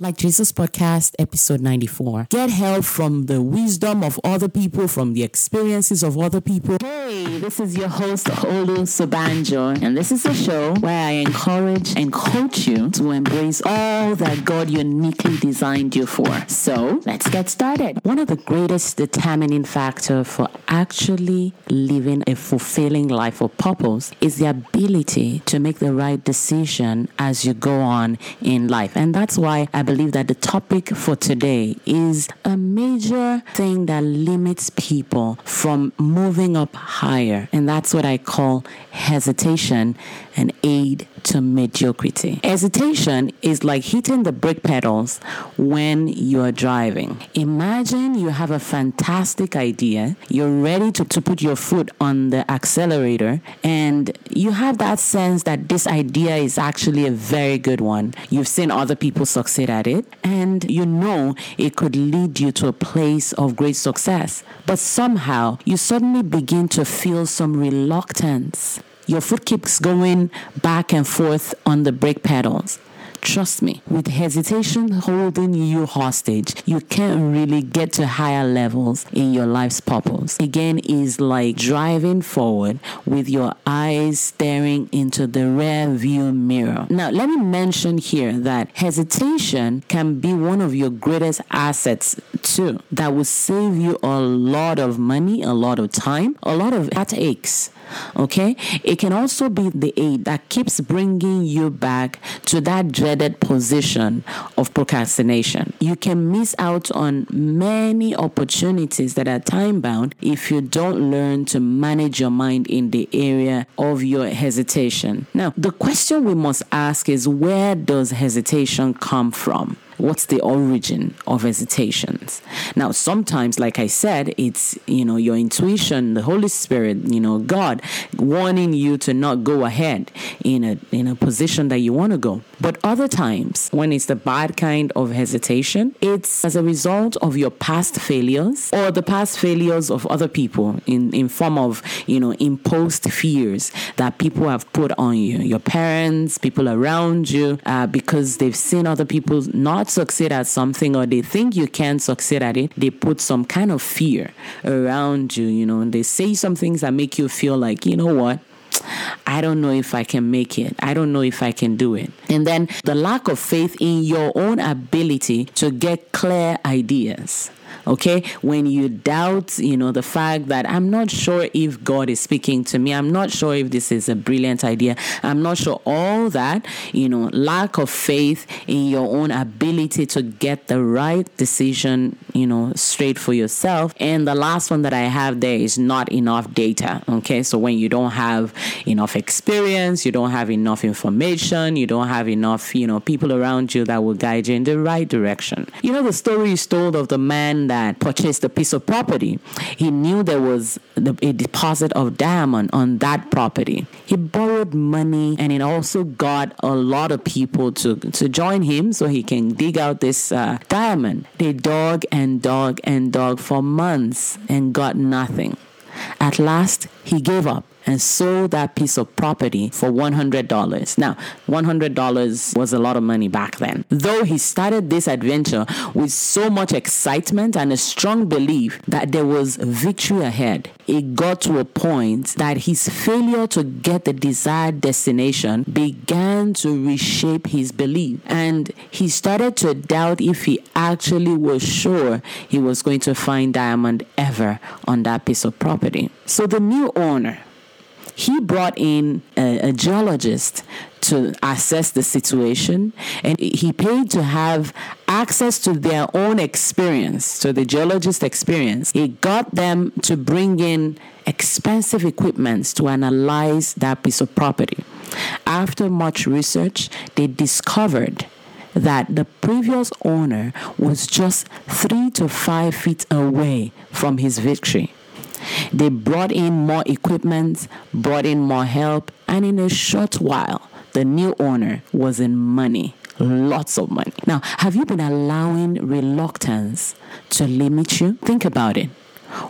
Like Jesus Podcast, episode 94. Get help from the wisdom of other people, from the experiences of other people. Hey, this is your host, Olu Sobanjo, and this is a show where I encourage and coach you to embrace all that God uniquely designed you for. So, let's get started. One of the greatest determining factor for actually living a fulfilling life of purpose is the ability to make the right decision as you go on in life. And that's why I believe that the topic for today is a major thing that limits people from moving up higher. And that's what I call hesitation and aid to mediocrity. Hesitation is like hitting the brake pedals when you're driving. Imagine you have a fantastic idea, you're ready to, to put your foot on the accelerator, and you have that sense that this idea is actually a very good one. You've seen other people succeed at it, and you know it could lead you to a place of great success. But somehow you suddenly begin to feel some reluctance your foot keeps going back and forth on the brake pedals. Trust me, with hesitation holding you hostage, you can't really get to higher levels in your life's purpose. Again, is like driving forward with your eyes staring into the rear view mirror. Now, let me mention here that hesitation can be one of your greatest assets too, that will save you a lot of money, a lot of time, a lot of heartaches Okay, it can also be the aid that keeps bringing you back to that dreaded position of procrastination. You can miss out on many opportunities that are time bound if you don't learn to manage your mind in the area of your hesitation. Now, the question we must ask is where does hesitation come from? What's the origin of hesitations? Now sometimes like i said it's you know your intuition the holy spirit you know god warning you to not go ahead in a in a position that you want to go but other times when it's the bad kind of hesitation it's as a result of your past failures or the past failures of other people in in form of you know imposed fears that people have put on you your parents people around you uh, because they've seen other people not succeed at something or they think you can't succeed at it, they put some kind of fear around you, you know, and they say some things that make you feel like, you know what? I don't know if I can make it. I don't know if I can do it. And then the lack of faith in your own ability to get clear ideas okay? When you doubt you know the fact that i'm not sure if god is speaking to me i'm not sure if this is a brilliant idea i'm not sure all that you know lack of faith in your own ability to get the right decision you know straight for yourself. And the last one that i have there is not enough data okay? So when you don't have enough experience you don't have enough information you don't have enough you know people around you that will guide you in the right direction. You know the story is told of the man that that purchased a piece of property, he knew there was a deposit of diamond on that property. He borrowed money and it also got a lot of people to, to join him so he can dig out this uh, diamond. They dug and dug and dug for months and got nothing. At last, he gave up and sold that piece of property for $100. Now, $100 was a lot of money back then. Though he started this adventure with so much excitement and a strong belief that there was victory ahead, it got to a point that his failure to get the desired destination began to reshape his belief. And he started to doubt if he actually was sure he was going to find diamond ever on that piece of property. So the new owner he brought in a, a geologist to assess the situation and he paid to have access to their own experience to the geologist experience. He got them to bring in expensive equipment to analyze that piece of property. After much research they discovered that the previous owner was just three to five feet away from his victory they brought in more equipment, brought in more help, and in a short while, the new owner was in money. Lots of money. Now, have you been allowing reluctance to limit you? Think about it.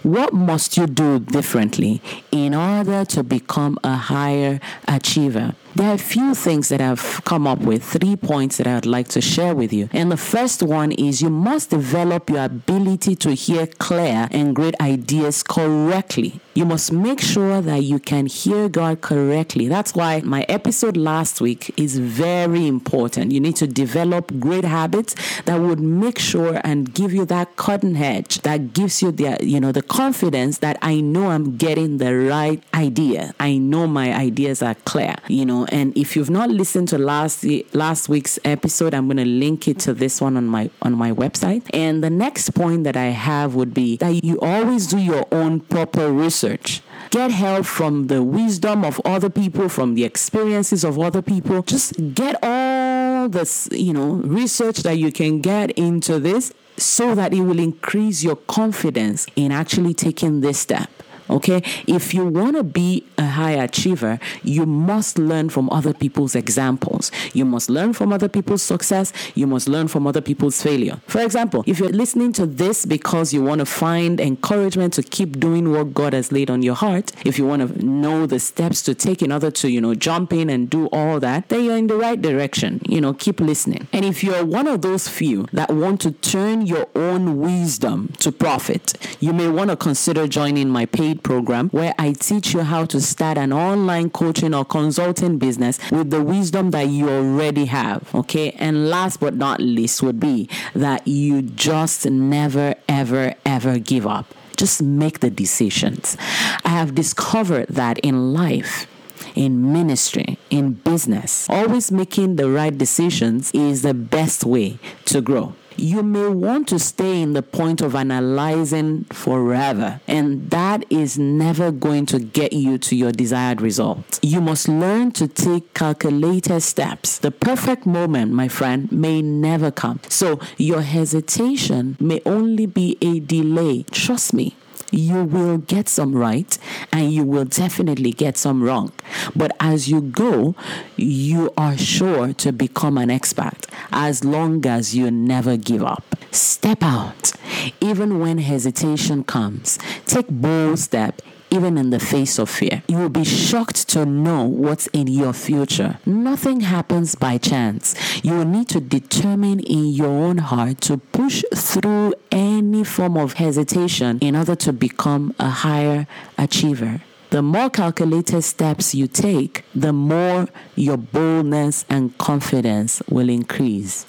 What must you do differently in order to become a higher achiever? There are a few things that I've come up with, three points that I'd like to share with you. And the first one is you must develop your ability to hear clear and great ideas correctly. You must make sure that you can hear God correctly. That's why my episode last week is very important. You need to develop great habits that would make sure and give you that cutting edge that gives you the you know the confidence that I know I'm getting the right idea. I know my ideas are clear. You know, and if you've not listened to last last week's episode, I'm going to link it to this one on my on my website. And the next point that I have would be that you always do your own proper research. Get help from the wisdom of other people, from the experiences of other people. Just get all this, you know, research that you can get into this so that it will increase your confidence in actually taking this step. Okay. If you want to be a high achiever, you must learn from other people's examples. You must learn from other people's success. You must learn from other people's failure. For example, if you're listening to this because you want to find encouragement to keep doing what God has laid on your heart, if you want to know the steps to take in order to, you know, jump in and do all that, then you're in the right direction. You know, keep listening. And if you're one of those few that want to turn your own wisdom to profit, you may want to consider joining my paid program where I teach you how to start an online coaching or consulting business with the wisdom that you already have. Okay. And last but not least would be that you just never, ever, ever give up. Just make the decisions. I have discovered that in life, in ministry, in business, always making the right decisions is the best way to grow you may want to stay in the point of analyzing forever, and that is never going to get you to your desired result. You must learn to take calculated steps. The perfect moment, my friend, may never come. So your hesitation may only be a delay. Trust me you will get some right and you will definitely get some wrong. But as you go, you are sure to become an expert as long as you never give up. Step out. Even when hesitation comes, take bold step even in the face of fear. You will be shocked to know what's in your future. Nothing happens by chance. You will need to determine in your own heart to push through any form of hesitation in order to become a higher achiever. The more calculated steps you take, the more your boldness and confidence will increase.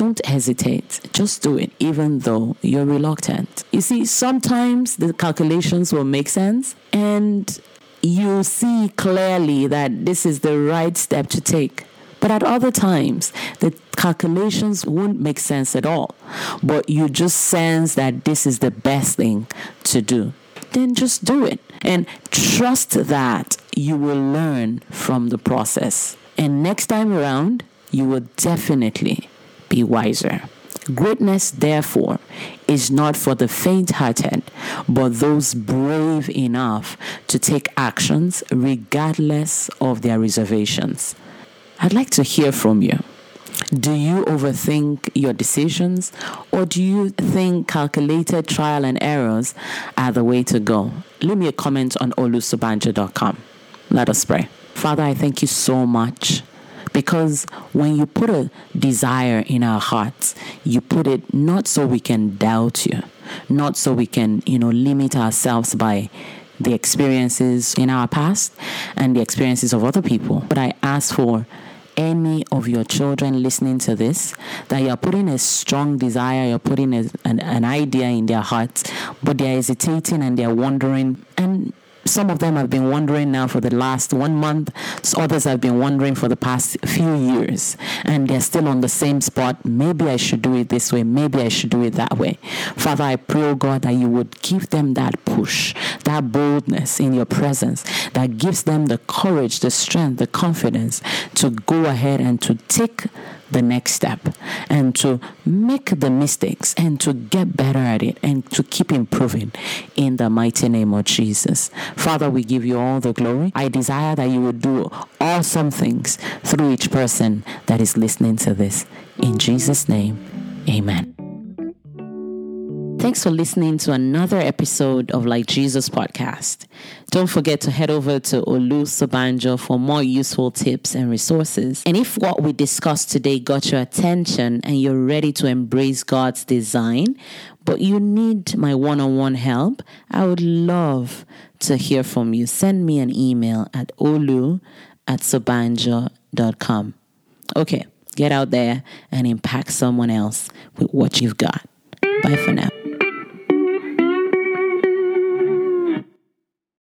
Don't hesitate. Just do it, even though you're reluctant. You see, sometimes the calculations will make sense and you see clearly that this is the right step to take. But at other times, the calculations won't make sense at all. But you just sense that this is the best thing to do. Then just do it and trust that you will learn from the process. And next time around, you will definitely be wiser. Greatness, therefore, is not for the faint hearted, but those brave enough to take actions regardless of their reservations. I'd like to hear from you. Do you overthink your decisions, or do you think calculated trial and errors are the way to go? Leave me a comment on olusobanjo.com. Let us pray. Father, I thank you so much because when you put a desire in our hearts, you put it not so we can doubt you, not so we can, you know, limit ourselves by the experiences in our past and the experiences of other people. But I ask for any of your children listening to this that you're putting a strong desire, you're putting a, an, an idea in their hearts, but they're hesitating and they're wondering. And some of them have been wondering now for the last one month. Others have been wondering for the past few years. And they're still on the same spot. Maybe I should do it this way. Maybe I should do it that way. Father, I pray, oh God, that you would give them that push, that boldness in your presence that gives them the courage, the strength, the confidence to go ahead and to take the next step and to make the mistakes and to get better at it and to keep improving in the mighty name of Jesus. Father, we give you all the glory. I desire that you would do awesome things through each person that is listening to this. In Jesus' name, amen. Thanks for listening to another episode of Like Jesus podcast. Don't forget to head over to Olu Sobanjo for more useful tips and resources. And if what we discussed today got your attention and you're ready to embrace God's design, but you need my one on one help, I would love to hear from you. Send me an email at olu at sobanjo.com. Okay, get out there and impact someone else with what you've got. Bye for now.